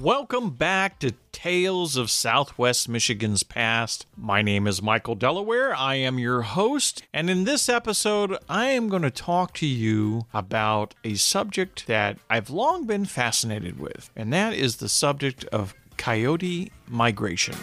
Welcome back to Tales of Southwest Michigan's Past. My name is Michael Delaware. I am your host, and in this episode, I am going to talk to you about a subject that I've long been fascinated with, and that is the subject of coyote migration.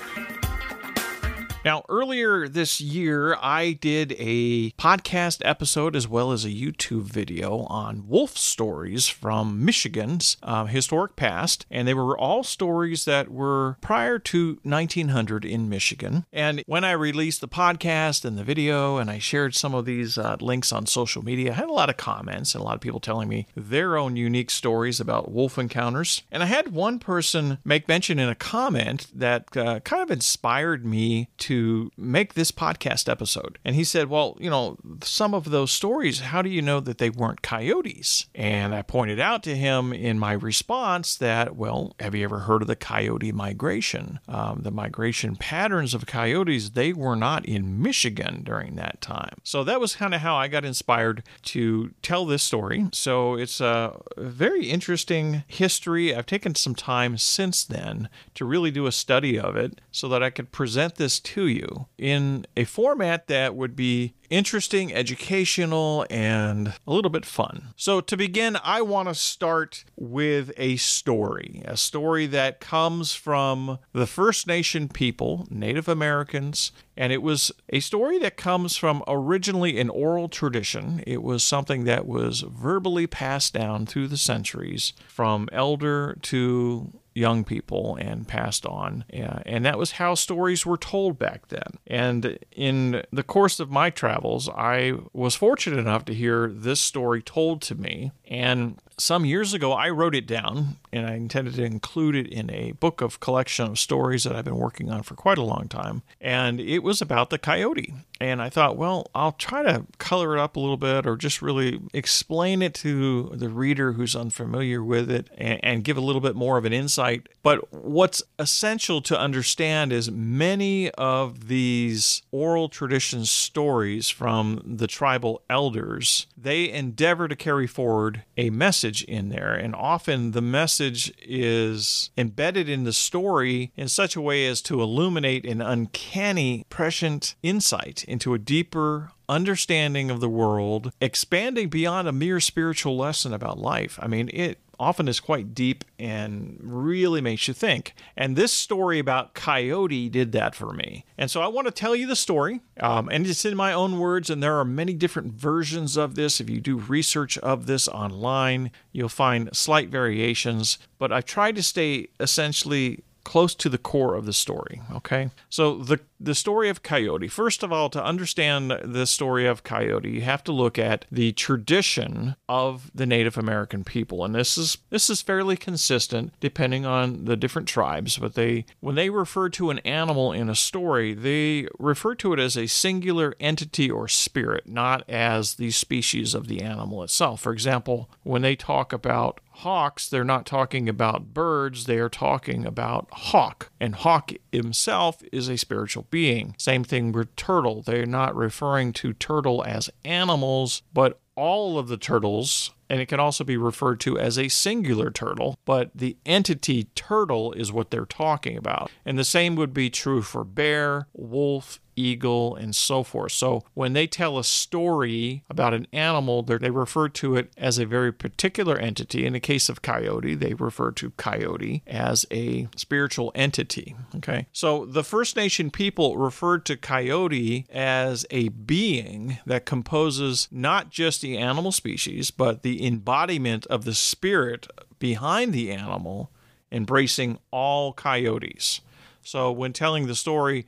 Now, earlier this year, I did a podcast episode as well as a YouTube video on wolf stories from Michigan's uh, historic past, and they were all stories that were prior to 1900 in Michigan. And when I released the podcast and the video, and I shared some of these uh, links on social media, I had a lot of comments and a lot of people telling me their own unique stories about wolf encounters. And I had one person make mention in a comment that uh, kind of inspired me to to make this podcast episode. And he said, Well, you know, some of those stories, how do you know that they weren't coyotes? And I pointed out to him in my response that, Well, have you ever heard of the coyote migration? Um, the migration patterns of coyotes, they were not in Michigan during that time. So that was kind of how I got inspired to tell this story. So it's a very interesting history. I've taken some time since then to really do a study of it so that I could present this to you in a format that would be interesting, educational, and a little bit fun. So, to begin, I want to start with a story, a story that comes from the First Nation people, Native Americans, and it was a story that comes from originally an oral tradition. It was something that was verbally passed down through the centuries from elder to young people and passed on. Uh, and that was how stories were told back then. And in the course of my travels, I was fortunate enough to hear this story told to me. And some years ago, I wrote it down and I intended to include it in a book of collection of stories that I've been working on for quite a long time. And it was about the coyote. And I thought, well, I'll try to color it up a little bit or just really explain it to the reader who's unfamiliar with it and, and give a little bit more of an insight. But what's essential to understand is many of these oral tradition stories from the tribal elders, they endeavor to carry forward a message in there. And often the message is embedded in the story in such a way as to illuminate an uncanny, prescient insight into a deeper understanding of the world, expanding beyond a mere spiritual lesson about life. I mean, it often is quite deep and really makes you think. And this story about Coyote did that for me. And so I want to tell you the story, um, and it's in my own words, and there are many different versions of this. If you do research of this online, you'll find slight variations, but I've tried to stay essentially close to the core of the story. Okay, so the the story of Coyote. First of all, to understand the story of Coyote, you have to look at the tradition of the Native American people, and this is this is fairly consistent depending on the different tribes. But they when they refer to an animal in a story, they refer to it as a singular entity or spirit, not as the species of the animal itself. For example, when they talk about hawks, they're not talking about birds, they are talking about hawk. And hawk himself is a spiritual being. Same thing with turtle. They're not referring to turtle as animals, but all of the turtles and it can also be referred to as a singular turtle, but the entity turtle is what they're talking about. And the same would be true for bear, wolf, eagle, and so forth. So when they tell a story about an animal, they refer to it as a very particular entity. In the case of coyote, they refer to coyote as a spiritual entity. Okay. So the First Nation people referred to coyote as a being that composes not just the animal species, but the embodiment of the spirit behind the animal, embracing all coyotes. So when telling the story,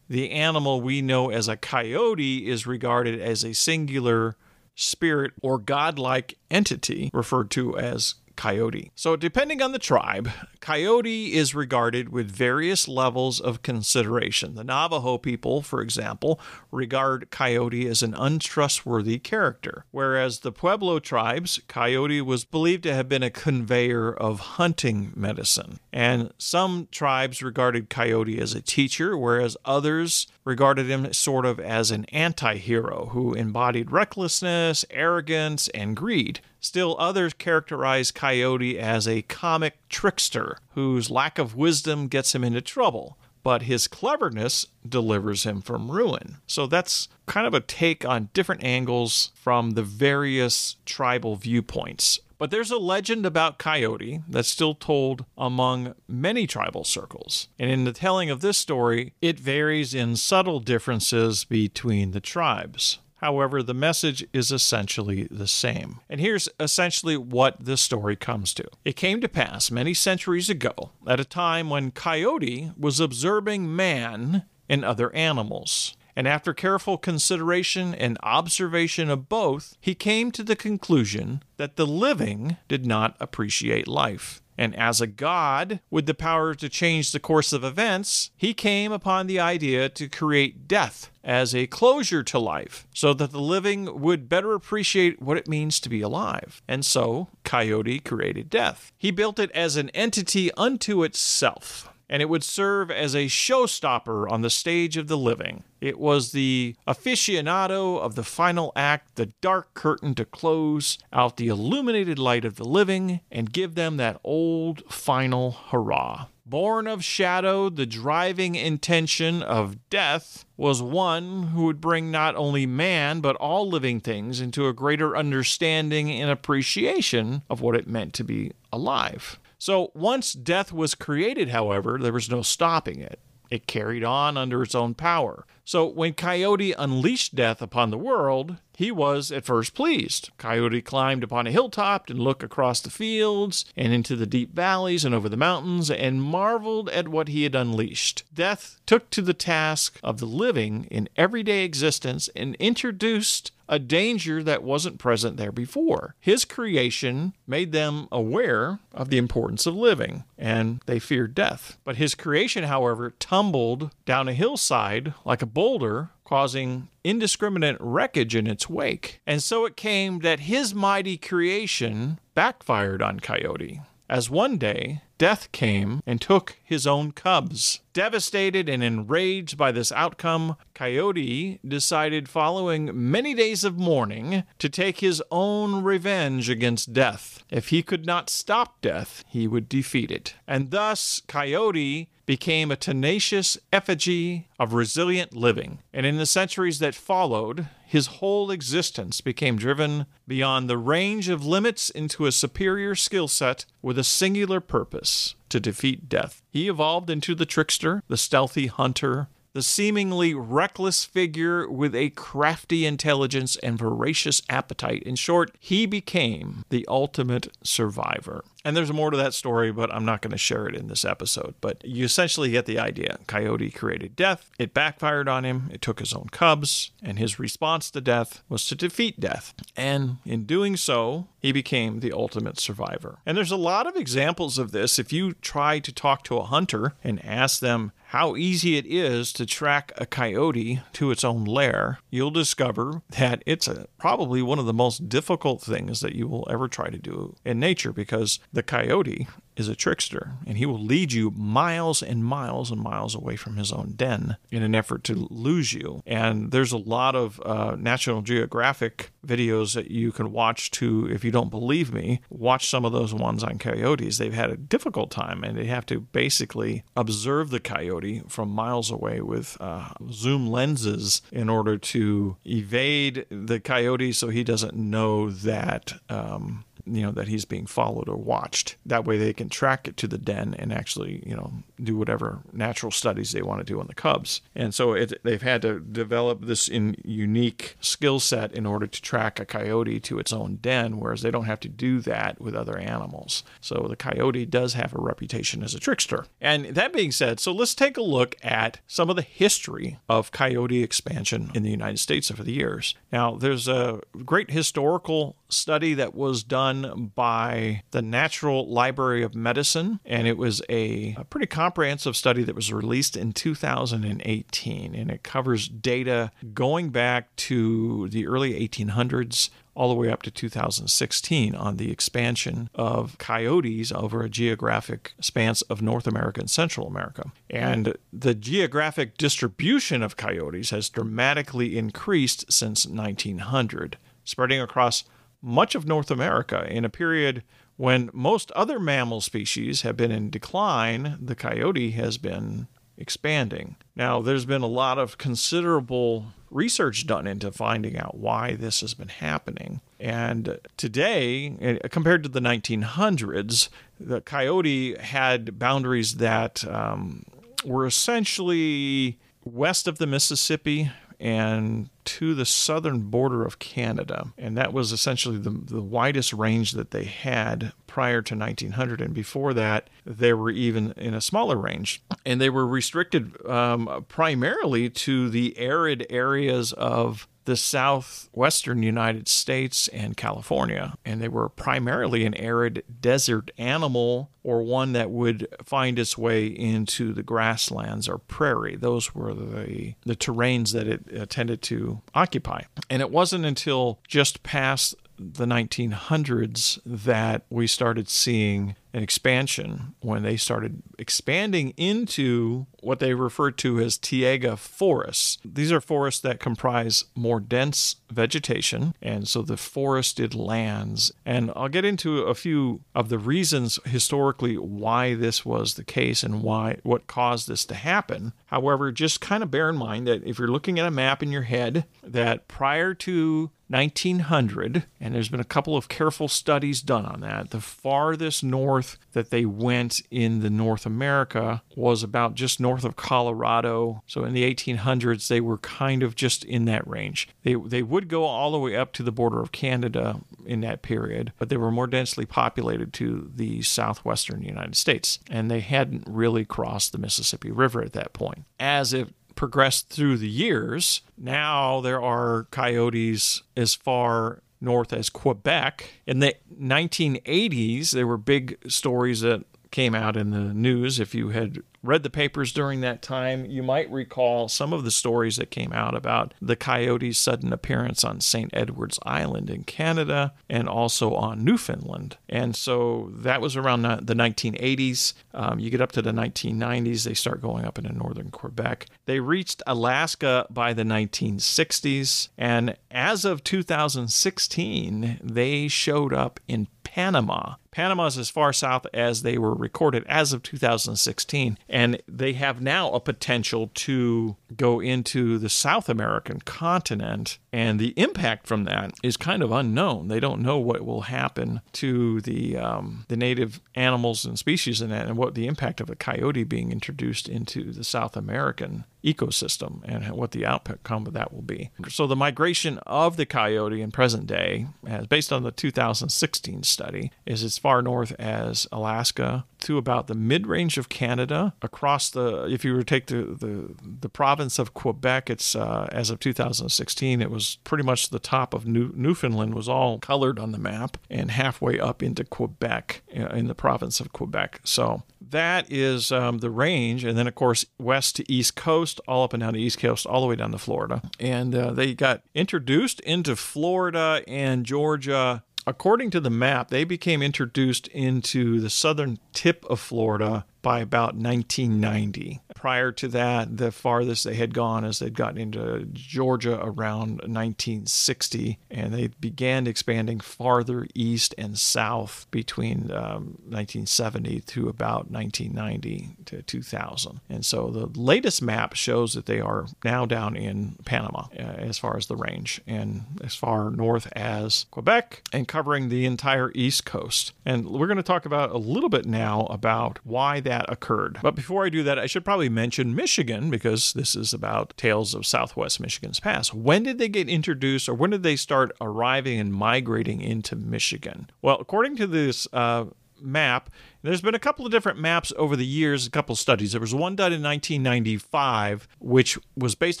the animal we know as a coyote is regarded as a singular spirit or godlike entity referred to as coyote. So, depending on the tribe, coyote is regarded with various levels of consideration. The Navajo people, for example, regard coyote as an untrustworthy character, whereas the Pueblo tribes, coyote was believed to have been a conveyor of hunting medicine. And some tribes regarded coyote as a teacher, whereas others regarded him sort of as an anti hero who embodied recklessness, arrogance, and greed. Still, others characterize Coyote as a comic trickster whose lack of wisdom gets him into trouble but his cleverness delivers him from ruin. So that's kind of a take on different angles from the various tribal viewpoints. But there's a legend about Coyote that's still told among many tribal circles. And in the telling of this story, it varies in subtle differences between the tribes. However, the message is essentially the same. And here's essentially what the story comes to. It came to pass many centuries ago, at a time when Coyote was observing man and other animals. And after careful consideration and observation of both, he came to the conclusion that the living did not appreciate life. And as a god with the power to change the course of events, he came upon the idea to create death as a closure to life so that the living would better appreciate what it means to be alive. And so, Coyote created death. He built it as an entity unto itself and it would serve as a showstopper on the stage of the living. It was the aficionado of the final act, the dark curtain to close out the illuminated light of the living and give them that old final hurrah. Born of shadow, the driving intention of death was one who would bring not only man, but all living things into a greater understanding and appreciation of what it meant to be alive. So once death was created, however, there was no stopping it. It carried on under its own power. So when Coyote unleashed death upon the world, he was at first pleased. Coyote climbed upon a hilltop and looked across the fields and into the deep valleys and over the mountains and marveled at what he had unleashed. Death took to the task of the living in everyday existence and introduced a danger that wasn't present there before. His creation made them aware of the importance of living, and they feared death. But his creation, however, tumbled down a hillside like a boulder causing indiscriminate wreckage in its wake. And so it came that his mighty creation backfired on Coyote, as one day death came and took his own cubs. Devastated and enraged by this outcome, Coyote decided, following many days of mourning, to take his own revenge against death. If he could not stop death, he would defeat it. And thus, Coyote became a tenacious effigy of resilient living. And in the centuries that followed, his whole existence became driven beyond the range of limits into a superior skill set with a singular purpose to defeat death. He evolved into the trickster, the stealthy hunter, the seemingly reckless figure with a crafty intelligence and voracious appetite. In short, he became the ultimate survivor. And there's more to that story, but I'm not going to share it in this episode. But you essentially get the idea. Coyote created death, it backfired on him, it took his own cubs, and his response to death was to defeat death. And in doing so, he became the ultimate survivor. And there's a lot of examples of this. If you try to talk to a hunter and ask them how easy it is to track a coyote to its own lair, you'll discover that it's a, probably one of the most difficult things that you will ever try to do in nature because the coyote is a trickster, and he will lead you miles and miles and miles away from his own den in an effort to lose you. And there's a lot of uh, National Geographic videos that you can watch to, if you don't believe me, watch some of those ones on coyotes. They've had a difficult time, and they have to basically observe the coyote from miles away with uh, zoom lenses in order to evade the coyote so he doesn't know that. Um, you know that he's being followed or watched. That way they can track it to the den and actually you know do whatever natural studies they want to do on the cubs. And so it, they've had to develop this in unique skill set in order to track a coyote to its own den, whereas they don't have to do that with other animals. So the coyote does have a reputation as a trickster. And that being said, so let's take a look at some of the history of coyote expansion in the United States over the years. Now, there's a great historical study that was done by the National Library of Medicine, and it was a, a pretty common comprehensive study that was released in 2018, and it covers data going back to the early 1800s all the way up to 2016 on the expansion of coyotes over a geographic span of North America and Central America. And the geographic distribution of coyotes has dramatically increased since 1900, spreading across much of North America in a period when most other mammal species have been in decline, the coyote has been expanding. Now, there's been a lot of considerable research done into finding out why this has been happening. And today, eh, compared to the 1900s, the coyote had boundaries that um, were essentially west of the Mississippi and to the southern border of Canada. And that was essentially the, the widest range that they had prior to 1900. And before that, they were even in a smaller range. And they were restricted um, primarily to the arid areas of the southwestern United States and California. And they were primarily an arid desert animal or one that would find its way into the grasslands or prairie. Those were the, the terrains that it tended to occupy. And it wasn't until just past the 1900s that we started seeing an expansion when they started expanding into what they refer to as taiga forests. These are forests that comprise more dense vegetation, and so the forested lands. And I'll get into a few of the reasons historically why this was the case and why what caused this to happen. However, just kind of bear in mind that if you're looking at a map in your head, that prior to 1900, and there's been a couple of careful studies done on that. The farthest north that they went in the North America was about just north of Colorado. So in the 1800s, they were kind of just in that range. They, they would go all the way up to the border of Canada in that period, but they were more densely populated to the southwestern United States, and they hadn't really crossed the Mississippi River at that point. As it progressed through the years, now there are coyotes as far north as Quebec. In the 1980s, there were big stories that came out in the news. If you had read the papers during that time, you might recall some of the stories that came out about the coyote's sudden appearance on St. Edward's Island in Canada and also on Newfoundland. And so that was around the 1980s. Um, you get up to the 1990s, they start going up into northern Quebec. They reached Alaska by the 1960s. And as of 2016, they showed up in Panama. Panama is as far south as they were recorded as of 2016, and they have now a potential to go into the South American continent. And the impact from that is kind of unknown. They don't know what will happen to the um, the native animals and species in that, and what the impact of a coyote being introduced into the South American ecosystem and what the outcome of that will be. So the migration of the coyote in present day, as based on the 2016 study, is as far north as Alaska to about the mid-range of Canada, across the. If you were to take the the, the province of Quebec, it's uh, as of 2016, it was pretty much the top of New, Newfoundland was all colored on the map, and halfway up into Quebec uh, in the province of Quebec. So that is um, the range, and then of course west to east coast, all up and down the east coast, all the way down to Florida. And uh, they got introduced into Florida and Georgia. According to the map, they became introduced into the southern tip of Florida by about 1990. Prior to that, the farthest they had gone is they'd gotten into Georgia around 1960, and they began expanding farther east and south between um, 1970 to about 1990 to 2000. And so the latest map shows that they are now down in Panama uh, as far as the range, and as far north as Quebec, and covering the entire east coast. And we're going to talk about a little bit now about why that that occurred. But before I do that, I should probably mention Michigan because this is about tales of Southwest Michigan's past. When did they get introduced or when did they start arriving and migrating into Michigan? Well, according to this uh, map. There's been a couple of different maps over the years, a couple of studies. There was one done in 1995, which was based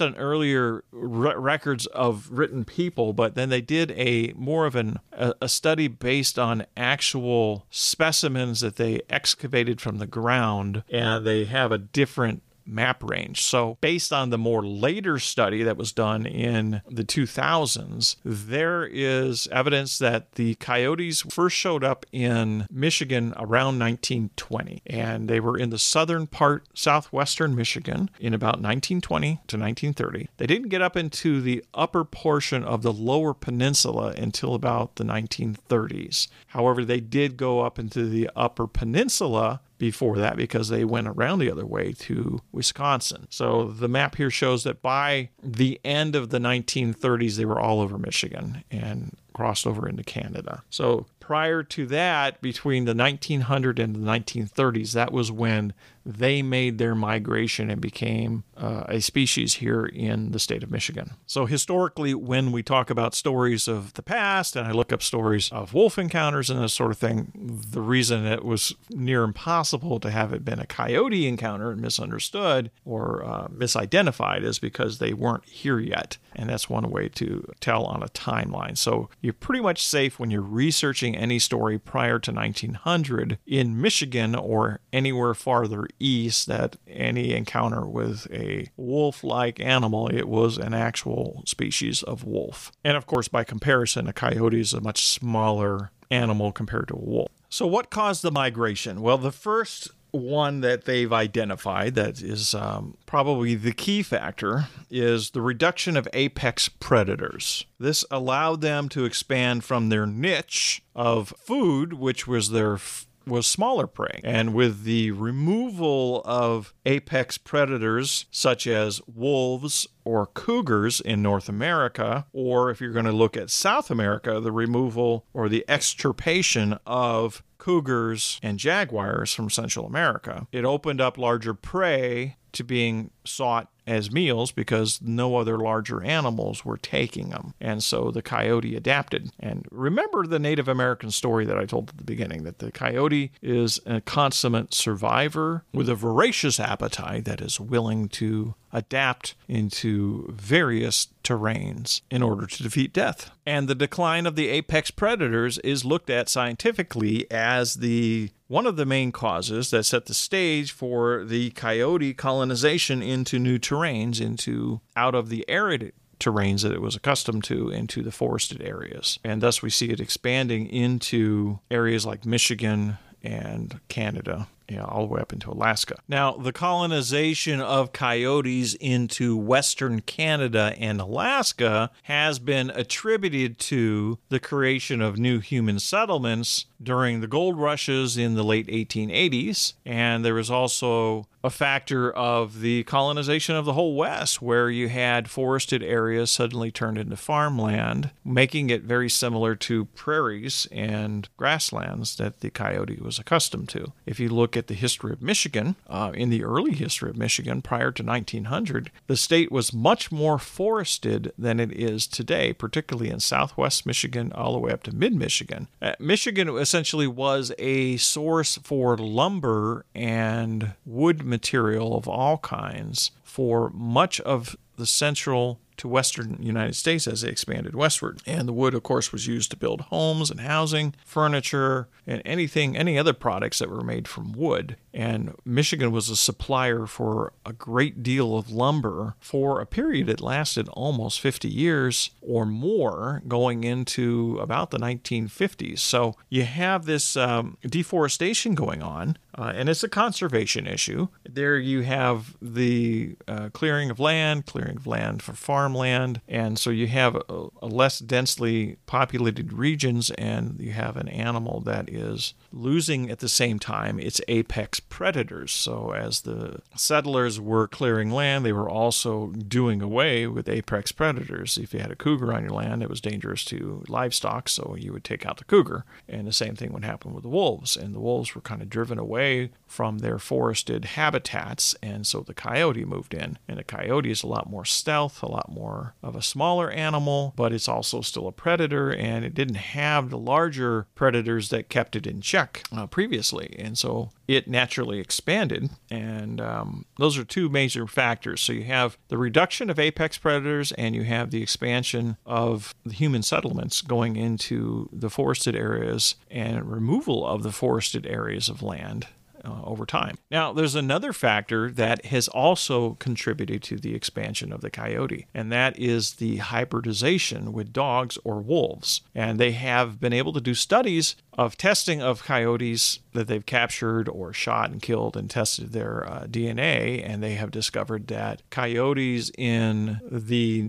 on earlier re- records of written people, but then they did a more of an a, a study based on actual specimens that they excavated from the ground, and they have a different map range. So, based on the more later study that was done in the 2000s, there is evidence that the coyotes first showed up in Michigan around 1920, and they were in the southern part, southwestern Michigan, in about 1920 to 1930. They didn't get up into the upper portion of the lower peninsula until about the 1930s. However, they did go up into the upper peninsula before that because they went around the other way to Wisconsin. So the map here shows that by the end of the 1930s, they were all over Michigan and crossed over into Canada. So prior to that, between the 1900 and the 1930s, that was when they made their migration and became uh, a species here in the state of Michigan. So, historically, when we talk about stories of the past and I look up stories of wolf encounters and this sort of thing, the reason it was near impossible to have it been a coyote encounter and misunderstood or uh, misidentified is because they weren't here yet. And that's one way to tell on a timeline. So, you're pretty much safe when you're researching any story prior to 1900 in Michigan or anywhere farther east that any encounter with a wolf like animal, it was an actual species of wolf. And of course, by comparison, a coyote is a much smaller animal compared to a wolf. So, what caused the migration? Well, the first one that they've identified that is um, probably the key factor is the reduction of apex predators. This allowed them to expand from their niche of food, which was their was smaller prey. And with the removal of apex predators such as wolves or cougars in North America, or if you're going to look at South America, the removal or the extirpation of cougars and jaguars from Central America, it opened up larger prey to being sought as meals because no other larger animals were taking them. And so the coyote adapted. And remember the Native American story that I told at the beginning that the coyote is a consummate survivor with a voracious appetite that is willing to adapt into various terrains in order to defeat death. And the decline of the apex predators is looked at scientifically as the one of the main causes that set the stage for the coyote colonization into new terrains, into out of the arid terrains that it was accustomed to into the forested areas. And thus we see it expanding into areas like Michigan and Canada you know, all the way up into Alaska. Now, the colonization of coyotes into Western Canada and Alaska has been attributed to the creation of new human settlements during the gold rushes in the late 1880s. And there was also a factor of the colonization of the whole West, where you had forested areas suddenly turned into farmland, making it very similar to prairies and grasslands that the coyote was accustomed to. If you look at the history of Michigan, uh, in the early history of Michigan prior to 1900, the state was much more forested than it is today, particularly in southwest Michigan all the way up to mid Michigan. Uh, Michigan essentially was a source for lumber and wood material of all kinds for much of the central to western United States as they expanded westward. And the wood, of course, was used to build homes and housing, furniture, and anything, any other products that were made from wood. And Michigan was a supplier for a great deal of lumber for a period that lasted almost 50 years or more, going into about the 1950s. So you have this um, deforestation going on, uh, and it's a conservation issue. There you have the uh, clearing of land, clearing of land for farmland, and so you have a, a less densely populated regions, and you have an animal that is losing at the same time its apex predators. So, as the settlers were clearing land, they were also doing away with apex predators. If you had a cougar on your land, it was dangerous to livestock, so you would take out the cougar. And the same thing would happen with the wolves. And the wolves were kind of driven away from their forested habitats, and so the coyote moved in. And the coyote is a lot more stealth, a lot more of a smaller animal, but it's also still a predator, and it didn't have the larger predators that kept it in check uh, previously. And so it naturally expanded. And um, those are two major factors. So you have the reduction of apex predators, and you have the expansion of the human settlements going into the forested areas and removal of the forested areas of land uh, over time. Now, there's another factor that has also contributed to the expansion of the coyote, and that is the hybridization with dogs or wolves. And they have been able to do studies of testing of coyotes that they've captured or shot and killed and tested their uh, DNA, and they have discovered that coyotes in the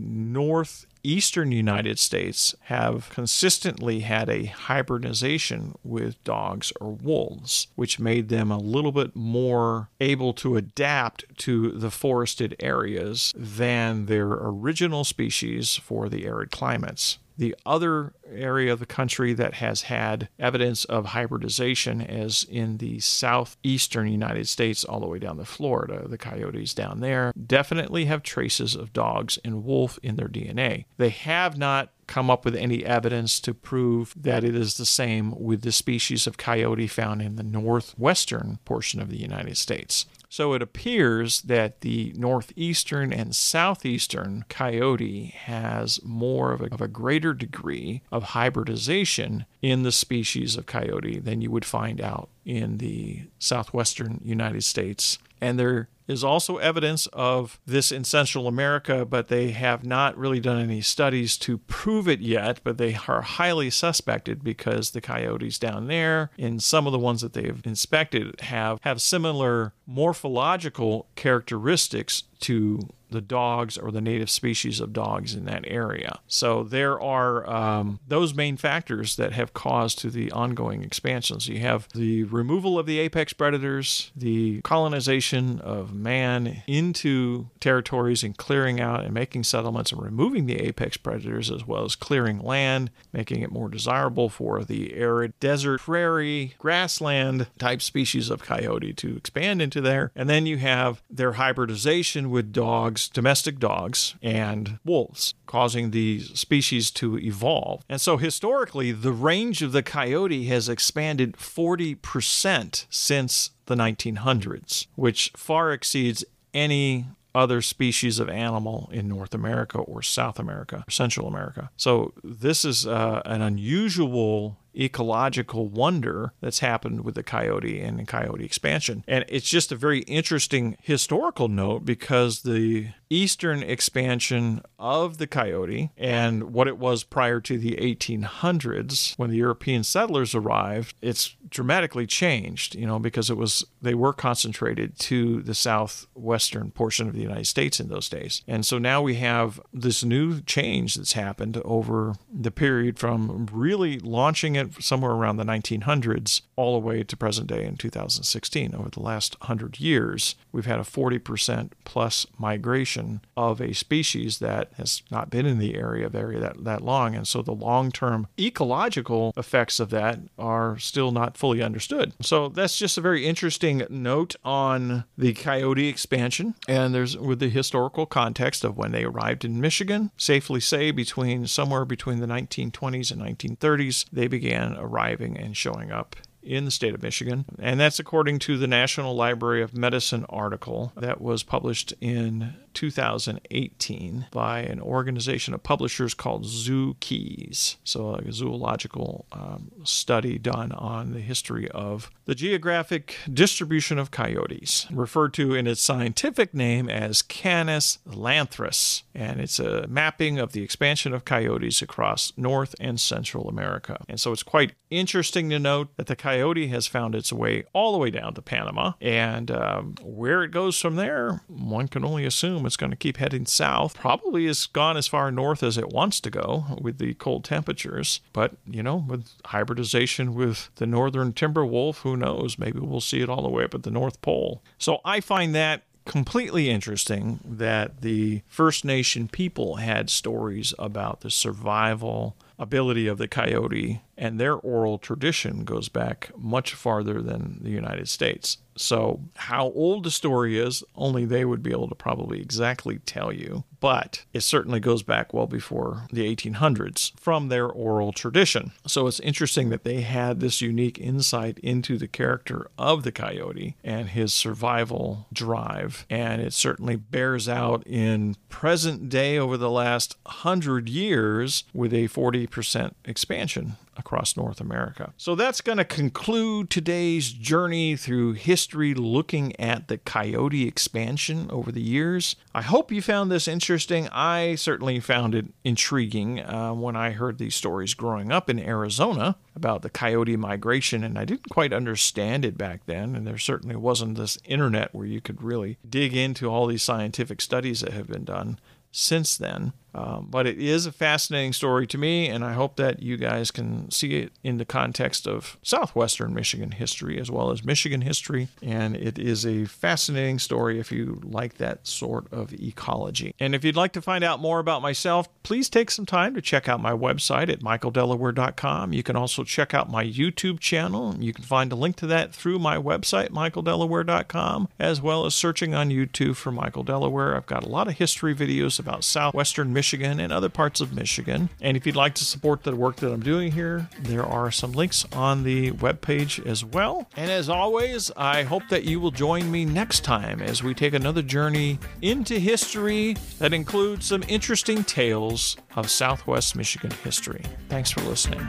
northeastern United States have consistently had a hybridization with dogs or wolves, which made them a little bit more able to adapt to the forested areas than their original species for the arid climates. The other area of the country that has had evidence of hybridization is in the southeastern United States, all the way down to Florida. The coyotes down there definitely have traces of dogs and wolf in their DNA. They have not come up with any evidence to prove that it is the same with the species of coyote found in the northwestern portion of the United States. So it appears that the northeastern and southeastern coyote has more of a, of a, greater degree of hybridization in the species of coyote than you would find out in the southwestern United States. And there is also evidence of this in Central America, but they have not really done any studies to prove it yet. But they are highly suspected because the coyotes down there, in some of the ones that they've inspected, have, have similar morphological characteristics to the dogs or the native species of dogs in that area. So there are um, those main factors that have caused to the ongoing expansion. So you have the removal of the apex predators, the colonization of man into territories and clearing out and making settlements and removing the apex predators, as well as clearing land, making it more desirable for the arid desert, prairie, grassland type species of coyote to expand into there. And then you have their hybridization with dogs, domestic dogs, and wolves, causing the species to evolve. And so historically, the range of the coyote has expanded 40% since the 1900s, which far exceeds any other species of animal in North America or South America or Central America. So this is uh, an unusual ecological wonder that's happened with the coyote and the coyote expansion. And it's just a very interesting historical note because the eastern expansion of the coyote and what it was prior to the 1800s when the European settlers arrived, it's dramatically changed, you know, because it was they were concentrated to the southwestern portion of the United States in those days. And so now we have this new change that's happened over the period from really launching it somewhere around the 1900s all the way to present day in 2016. Over the last 100 years, we've had a 40% plus migration of a species that has not been in the area very that, that long. And so the long term ecological effects of that are still not fully understood. So that's just a very interesting note on the coyote expansion. And there's with the historical context of when they arrived in Michigan, safely say between somewhere between the 1920s and 1930s, they began began arriving and showing up in the state of Michigan. And that's according to the National Library of Medicine article that was published in 2018 by an organization of publishers called ZooKeys. So, a zoological um, study done on the history of the geographic distribution of coyotes, referred to in its scientific name as Canis latrans. And it's a mapping of the expansion of coyotes across North and Central America. And so, it's quite interesting to note that the coyote has found its way all the way down to Panama. And um, where it goes from there, one can only assume it's going to keep heading south. Probably has gone as far north as it wants to go with the cold temperatures. But, you know, with hybridization with the northern timber wolf, who knows? Maybe we'll see it all the way up at the North Pole. So I find that completely interesting that the First Nation people had stories about the survival ability of the coyote, and their oral tradition goes back much farther than the United States. So, how old the story is, only they would be able to probably exactly tell you. But it certainly goes back well before the 1800s from their oral tradition. So, it's interesting that they had this unique insight into the character of the coyote and his survival drive. And it certainly bears out in present day over the last hundred years with a 40% expansion across North America. So that's going to conclude today's journey through history looking at the coyote expansion over the years. I hope you found this interesting. I certainly found it intriguing uh, when I heard these stories growing up in Arizona about the coyote migration, and I didn't quite understand it back then. And there certainly wasn't this internet where you could really dig into all these scientific studies that have been done since then. Um, but it is a fascinating story to me, and I hope that you guys can see it in the context of southwestern Michigan history as well as Michigan history. And it is a fascinating story if you like that sort of ecology. And if you'd like to find out more about myself, please take some time to check out my website at michaeldelaware.com. You can also check out my YouTube channel. You can find a link to that through my website, michaeldelaware.com, as well as searching on YouTube for Michael Delaware. I've got a lot of history videos about southwestern Michigan Michigan and other parts of Michigan. And if you'd like to support the work that I'm doing here, there are some links on the webpage as well. And as always, I hope that you will join me next time as we take another journey into history that includes some interesting tales of Southwest Michigan history. Thanks for listening.